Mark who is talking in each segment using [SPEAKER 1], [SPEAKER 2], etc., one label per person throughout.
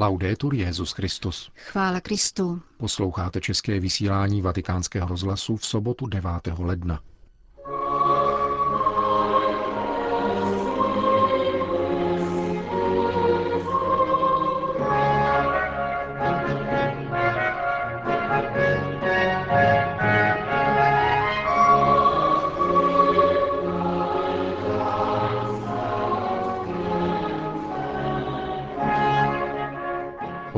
[SPEAKER 1] Laudetur Jezus Christus.
[SPEAKER 2] Chvála Kristu.
[SPEAKER 1] Posloucháte české vysílání Vatikánského rozhlasu v sobotu 9. ledna.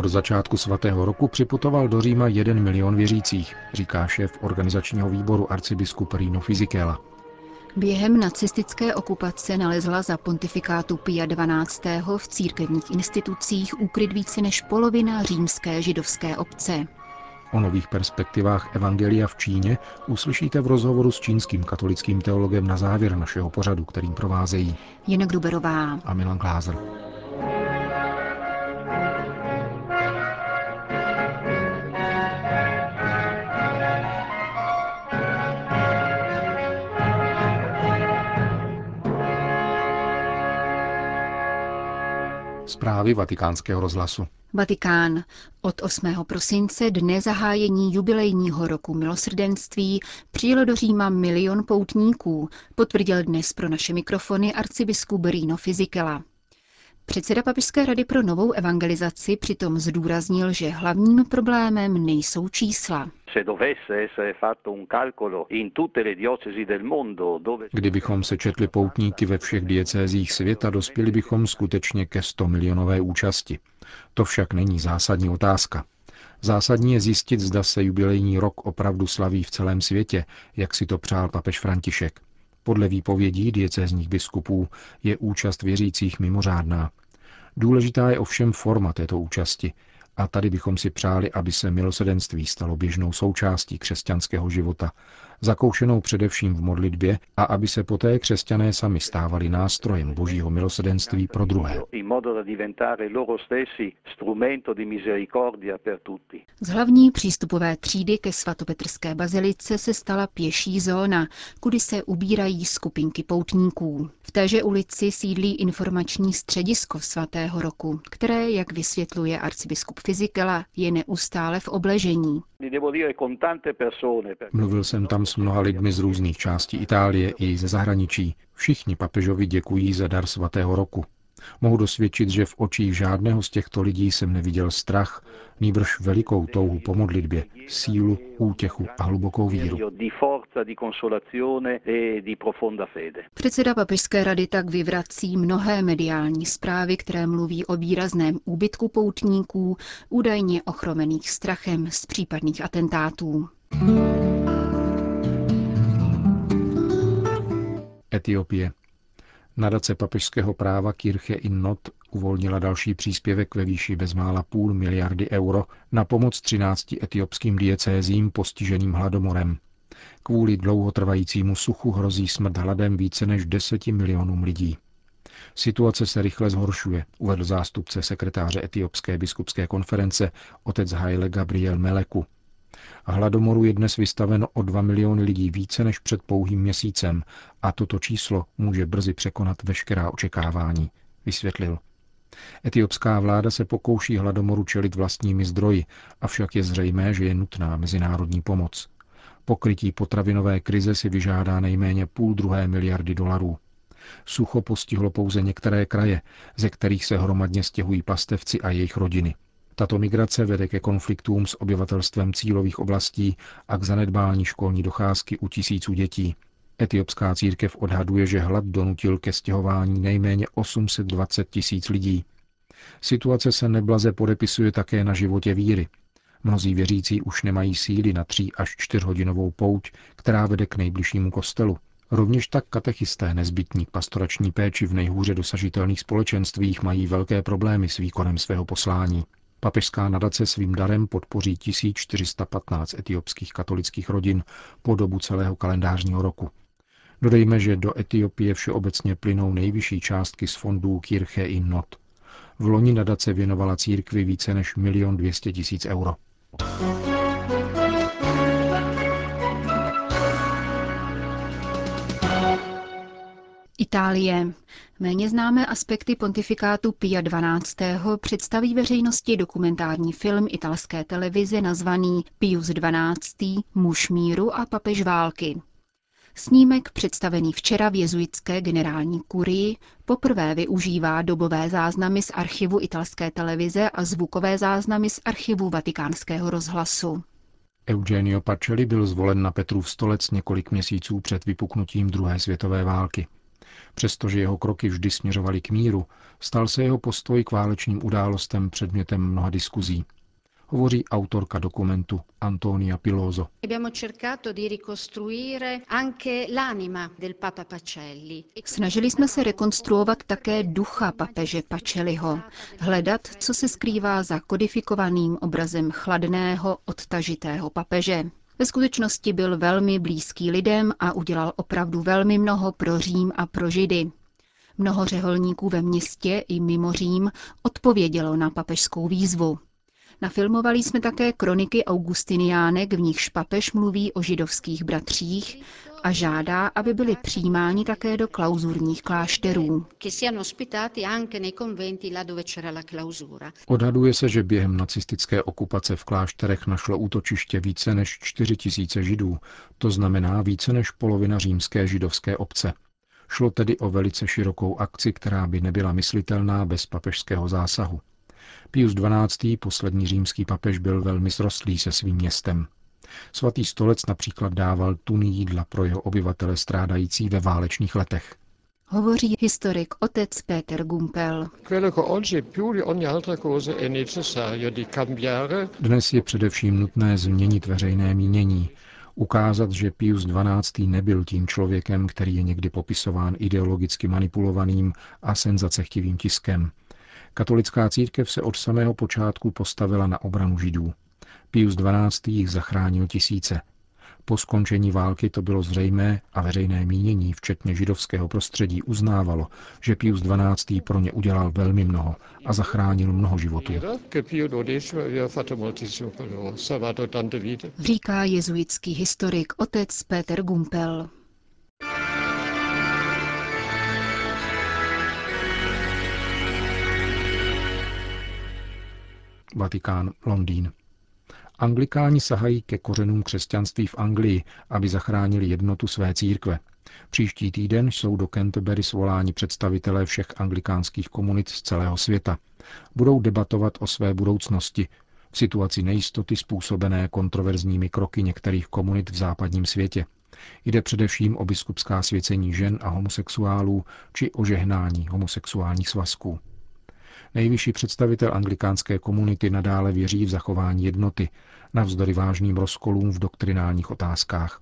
[SPEAKER 1] Od začátku svatého roku připutoval do Říma jeden milion věřících, říká šéf organizačního výboru arcibiskup Rino Fisichella.
[SPEAKER 2] Během nacistické okupace nalezla za pontifikátu Pia XII. v církevních institucích úkryt více než polovina římské židovské obce.
[SPEAKER 1] O nových perspektivách Evangelia v Číně uslyšíte v rozhovoru s čínským katolickým teologem na závěr našeho pořadu, kterým provázejí
[SPEAKER 2] Jana Gruberová
[SPEAKER 1] a Milan Glázer. Zprávy vatikánského rozhlasu.
[SPEAKER 2] Vatikán. Od 8. prosince, dne zahájení jubilejního roku milosrdenství, přijelo do Říma milion poutníků, potvrdil dnes pro naše mikrofony arcibiskup Rino Fisichella. Předseda Papežské rady pro novou evangelizaci přitom zdůraznil, že hlavním problémem nejsou čísla.
[SPEAKER 1] Kdybychom se četli poutníky ve všech diecézích světa, dospěli bychom skutečně ke 100 milionové účasti. To však není zásadní otázka. Zásadní je zjistit, zda se jubilejní rok opravdu slaví v celém světě, jak si to přál papež František. Podle výpovědí diecézních biskupů je účast věřících mimořádná. Důležitá je ovšem forma této účasti. A tady bychom si přáli, aby se milosedenství stalo běžnou součástí křesťanského života, zakoušenou především v modlitbě a aby se poté křesťané sami stávali nástrojem božího milosedenství pro druhé.
[SPEAKER 2] Z hlavní přístupové třídy ke svatopetrské bazilice se stala pěší zóna, kudy se ubírají skupinky poutníků. V téže ulici sídlí informační středisko svatého roku, které, jak vysvětluje arcibiskup Fizikela, je neustále v obležení.
[SPEAKER 1] Mluvil jsem tam s mnoha lidmi z různých částí Itálie i ze zahraničí. Všichni papežovi děkují za dar svatého roku. Mohu dosvědčit, že v očích žádného z těchto lidí jsem neviděl strach, nýbrž velikou touhu po modlitbě, sílu, útěchu a hlubokou víru.
[SPEAKER 2] Předseda papežské rady tak vyvrací mnohé mediální zprávy, které mluví o výrazném úbytku poutníků, údajně ochromených strachem z případných atentátů.
[SPEAKER 1] Etiopie. Nadace papežského práva Kirche in Not uvolnila další příspěvek ve výši bezmála půl miliardy euro na pomoc 13 etiopským diecézím postiženým hladomorem. Kvůli dlouhotrvajícímu suchu hrozí smrt hladem více než 10 milionům lidí. Situace se rychle zhoršuje, uvedl zástupce sekretáře Etiopské biskupské konference otec Haile Gabriel Meleku. Hladomoru je dnes vystaveno o 2 miliony lidí více než před pouhým měsícem a toto číslo může brzy překonat veškerá očekávání, vysvětlil. Etiopská vláda se pokouší hladomoru čelit vlastními zdroji, avšak je zřejmé, že je nutná mezinárodní pomoc. Pokrytí potravinové krize si vyžádá nejméně půl druhé miliardy dolarů. Sucho postihlo pouze některé kraje, ze kterých se hromadně stěhují pastevci a jejich rodiny. Tato migrace vede ke konfliktům s obyvatelstvem cílových oblastí a k zanedbání školní docházky u tisíců dětí. Etiopská církev odhaduje, že hlad donutil ke stěhování nejméně 820 tisíc lidí. Situace se neblaze podepisuje také na životě víry. Mnozí věřící už nemají síly na tří až čtyřhodinovou pouť, která vede k nejbližšímu kostelu. Rovněž tak katechisté nezbytní k pastorační péči v nejhůře dosažitelných společenstvích mají velké problémy s výkonem svého poslání. Papežská nadace svým darem podpoří 1415 etiopských katolických rodin po dobu celého kalendářního roku. Dodejme, že do Etiopie všeobecně plynou nejvyšší částky z fondů Kirche in Not. V loni nadace věnovala církvi více než milion 200 tisíc euro.
[SPEAKER 2] Itálie. Méně známé aspekty pontifikátu Pia XII. představí veřejnosti dokumentární film italské televize nazvaný Pius XII. muž míru a papež války. Snímek, představený včera v jezuitské generální kurii, poprvé využívá dobové záznamy z archivu italské televize a zvukové záznamy z archivu vatikánského rozhlasu.
[SPEAKER 1] Eugenio Pacelli byl zvolen na Petrův stolec několik měsíců před vypuknutím druhé světové války. Přestože jeho kroky vždy směřovaly k míru, stal se jeho postoj k válečným událostem předmětem mnoha diskuzí hovoří autorka dokumentu Antonia Piloso.
[SPEAKER 2] Snažili jsme se rekonstruovat také ducha papeže Pacelliho, hledat, co se skrývá za kodifikovaným obrazem chladného, odtažitého papeže. Ve skutečnosti byl velmi blízký lidem a udělal opravdu velmi mnoho pro Řím a pro Židy. Mnoho řeholníků ve městě i mimo Řím odpovědělo na papežskou výzvu. Nafilmovali jsme také kroniky Augustiniánek, v nichž papež mluví o židovských bratřích a žádá, aby byli přijímáni také do klauzurních klášterů.
[SPEAKER 1] Odhaduje se, že během nacistické okupace v klášterech našlo útočiště více než 4 tisíce židů, to znamená více než polovina římské židovské obce. Šlo tedy o velice širokou akci, která by nebyla myslitelná bez papežského zásahu. Pius XII., poslední římský papež, byl velmi srostlý se svým městem. Svatý stolec například dával tuny jídla pro jeho obyvatele strádající ve válečných letech.
[SPEAKER 2] Hovoří historik otec Peter Gumpel.
[SPEAKER 1] Dnes je především nutné změnit veřejné mínění, ukázat, že Pius XII. nebyl tím člověkem, který je někdy popisován ideologicky manipulovaným a senzacechtivým tiskem, Katolická církev se od samého počátku postavila na obranu židů. Pius XII. jich zachránil tisíce. Po skončení války to bylo zřejmé a veřejné mínění, včetně židovského prostředí, uznávalo, že Pius XII. pro ně udělal velmi mnoho a zachránil mnoho životů.
[SPEAKER 2] Říká jezuitský historik otec Peter Gumpel.
[SPEAKER 1] Vatikán, Londýn. Anglikáni sahají ke kořenům křesťanství v Anglii, aby zachránili jednotu své církve. Příští týden jsou do Canterbury svoláni představitelé všech anglikánských komunit z celého světa. Budou debatovat o své budoucnosti v situaci nejistoty způsobené kontroverzními kroky některých komunit v západním světě. Jde především o biskupská svěcení žen a homosexuálů či o žehnání homosexuálních svazků. Nejvyšší představitel anglikánské komunity nadále věří v zachování jednoty, navzdory vážným rozkolům v doktrinálních otázkách.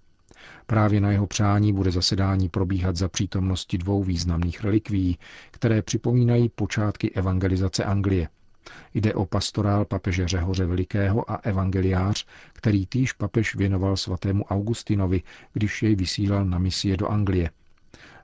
[SPEAKER 1] Právě na jeho přání bude zasedání probíhat za přítomnosti dvou významných relikví, které připomínají počátky evangelizace Anglie. Jde o pastorál papeže Řehoře Velikého a evangeliář, který týž papež věnoval svatému Augustinovi, když jej vysílal na misie do Anglie.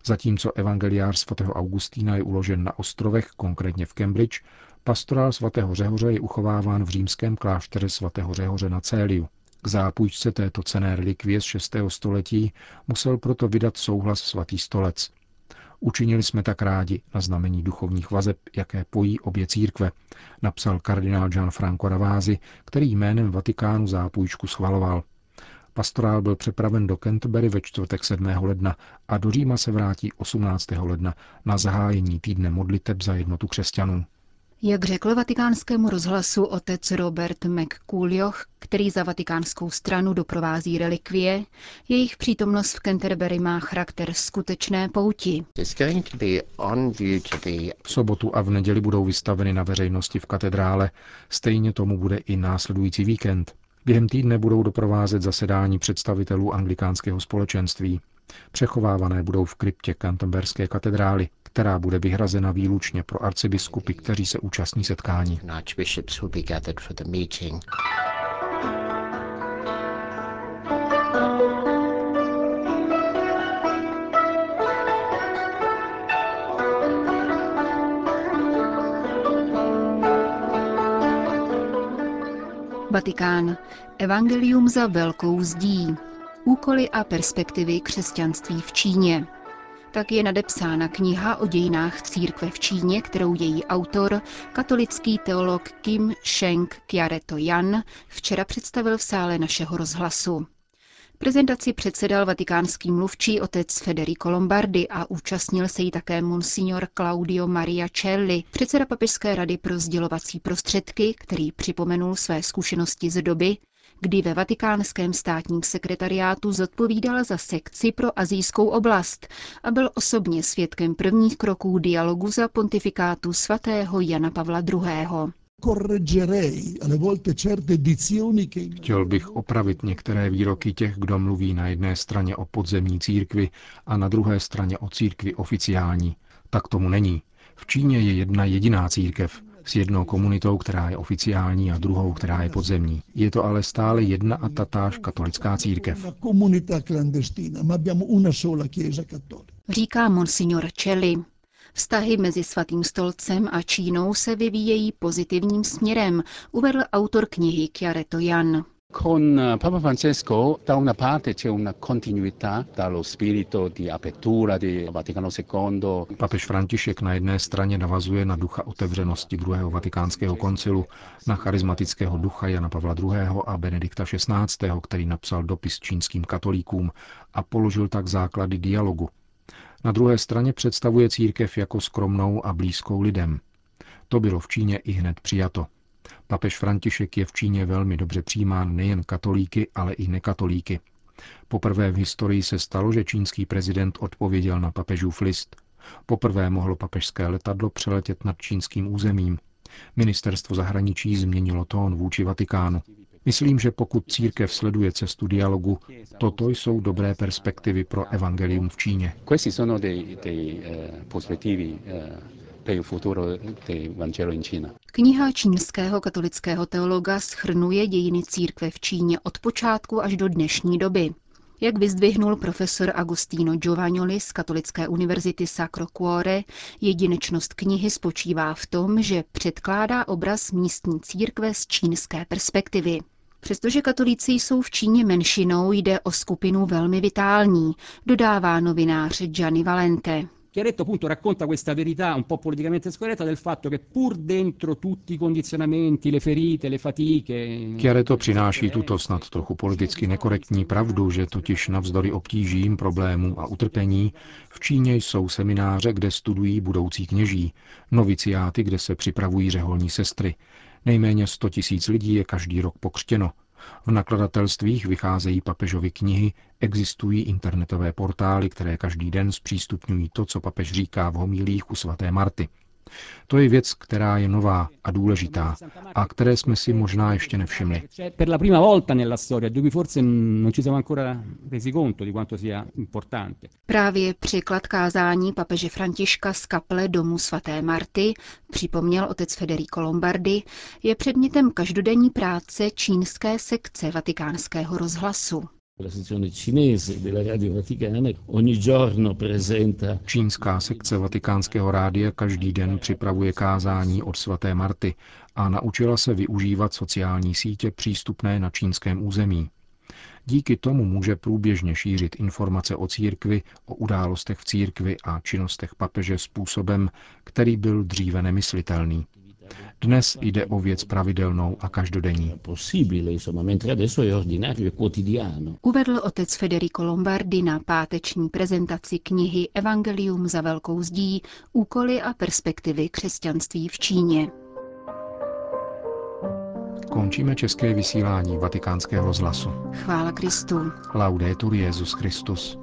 [SPEAKER 1] Zatímco evangeliář svatého Augustína je uložen na ostrovech, konkrétně v Cambridge, pastorál svatého Řehoře je uchováván v římském kláštere svatého Řehoře na Céliu. K zápůjčce této cené relikvie z 6. století musel proto vydat souhlas svatý stolec. Učinili jsme tak rádi na znamení duchovních vazeb, jaké pojí obě církve, napsal kardinál Gianfranco Ravázi, který jménem Vatikánu zápůjčku schvaloval. Pastorál byl přepraven do Canterbury ve čtvrtek 7. ledna a do Říma se vrátí 18. ledna na zahájení týdne modliteb za jednotu křesťanů.
[SPEAKER 2] Jak řekl vatikánskému rozhlasu otec Robert McCoolioch, který za vatikánskou stranu doprovází relikvie, jejich přítomnost v Canterbury má charakter skutečné pouti.
[SPEAKER 1] V sobotu a v neděli budou vystaveny na veřejnosti v katedrále, stejně tomu bude i následující víkend. Během týdne budou doprovázet zasedání představitelů anglikánského společenství. Přechovávané budou v kryptě Canterberské katedrály, která bude vyhrazena výlučně pro arcibiskupy, kteří se účastní setkání.
[SPEAKER 2] Vatikán. Evangelium za velkou zdí. Úkoly a perspektivy křesťanství v Číně. tak je nadepsána kniha o dějinách církve v Číně, kterou její autor, katolický teolog Kim Sheng Kyareto Yan, včera představil v sále našeho rozhlasu. Prezentaci předsedal vatikánský mluvčí otec Federico Lombardi a účastnil se jí také monsignor Claudio Maria Celli, předseda Papežské rady pro sdělovací prostředky, který připomenul své zkušenosti z doby, kdy ve vatikánském státním sekretariátu zodpovídal za sekci pro azijskou oblast a byl osobně svědkem prvních kroků dialogu za pontifikátu svatého Jana Pavla II.
[SPEAKER 1] Chtěl bych opravit některé výroky těch, kdo mluví na jedné straně o podzemní církvi a na druhé straně o církvi oficiální. Tak tomu není. V Číně je jedna jediná církev, s jednou komunitou, která je oficiální a druhou, která je podzemní. Je to ale stále jedna a tatáž katolická církev.
[SPEAKER 2] Říká monsignor Celli. Vztahy mezi Svatým stolcem a Čínou se vyvíjejí pozitivním směrem, uvedl autor knihy Chiareto Jan.
[SPEAKER 3] Con eh, Papa Francesco da una parte c'è una continuità dallo spirito di apertura di Vaticano II.
[SPEAKER 1] Papež František na jedné straně navazuje na ducha otevřenosti druhého vatikánského koncilu, na charismatického ducha Jana Pavla II. a Benedikta XVI., který napsal dopis čínským katolíkům a položil tak základy dialogu. Na druhé straně představuje církev jako skromnou a blízkou lidem. To bylo v Číně i hned přijato. Papež František je v Číně velmi dobře přijímán nejen katolíky, ale i nekatolíky. Poprvé v historii se stalo, že čínský prezident odpověděl na papežův list. Poprvé mohlo papežské letadlo přeletět nad čínským územím. Ministerstvo zahraničí změnilo tón vůči Vatikánu. Myslím, že pokud církev sleduje cestu dialogu, toto jsou dobré perspektivy pro evangelium v Číně.
[SPEAKER 3] Questi sono dei, dei per il futuro del Vangelo in Cina.
[SPEAKER 2] Kniha čínského katolického teologa schrnuje dějiny církve v Číně od počátku až do dnešní doby. Jak vyzdvihnul profesor Agostino Giovagnoli z Katolické univerzity Sacro Cuore, jedinečnost knihy spočívá v tom, že předkládá obraz místní církve z čínské perspektivy. Přestože katolíci jsou v Číně menšinou, jde o skupinu velmi vitální, dodává novinář Gianni Valente.
[SPEAKER 4] Chiaretto appunto racconta questa verità un po' politicamente scorretta del fatto che pur dentro tutti i condizionamenti, le ferite, le fatiche...
[SPEAKER 1] Chiaretto přináší tuto snad trochu politicky nekorektní pravdu, že totiž navzdory obtížím, problémům a utrpení v Číně jsou semináře, kde studují budoucí kněží, noviciáty, kde se připravují řeholní sestry. Nejméně 100 tisíc lidí je každý rok pokřtěno, v nakladatelstvích vycházejí papežovy knihy, existují internetové portály, které každý den zpřístupňují to, co papež říká v homilích u svaté Marty. To je věc, která je nová a důležitá a které jsme si možná ještě nevšimli.
[SPEAKER 2] Právě překlad kázání papeže Františka z kaple domu svaté Marty, připomněl otec Federico Lombardi, je předmětem každodenní práce čínské sekce vatikánského rozhlasu.
[SPEAKER 1] Čínská sekce vatikánského rádia každý den připravuje kázání od svaté Marty a naučila se využívat sociální sítě přístupné na čínském území. Díky tomu může průběžně šířit informace o církvi, o událostech v církvi a činnostech papeže způsobem, který byl dříve nemyslitelný. Dnes jde o věc pravidelnou a každodenní.
[SPEAKER 2] Uvedl otec Federico Lombardi na páteční prezentaci knihy Evangelium za velkou zdí, úkoly a perspektivy křesťanství v Číně.
[SPEAKER 1] Končíme české vysílání vatikánského zlasu.
[SPEAKER 2] Chvála Kristu.
[SPEAKER 1] Laudetur Jezus Christus.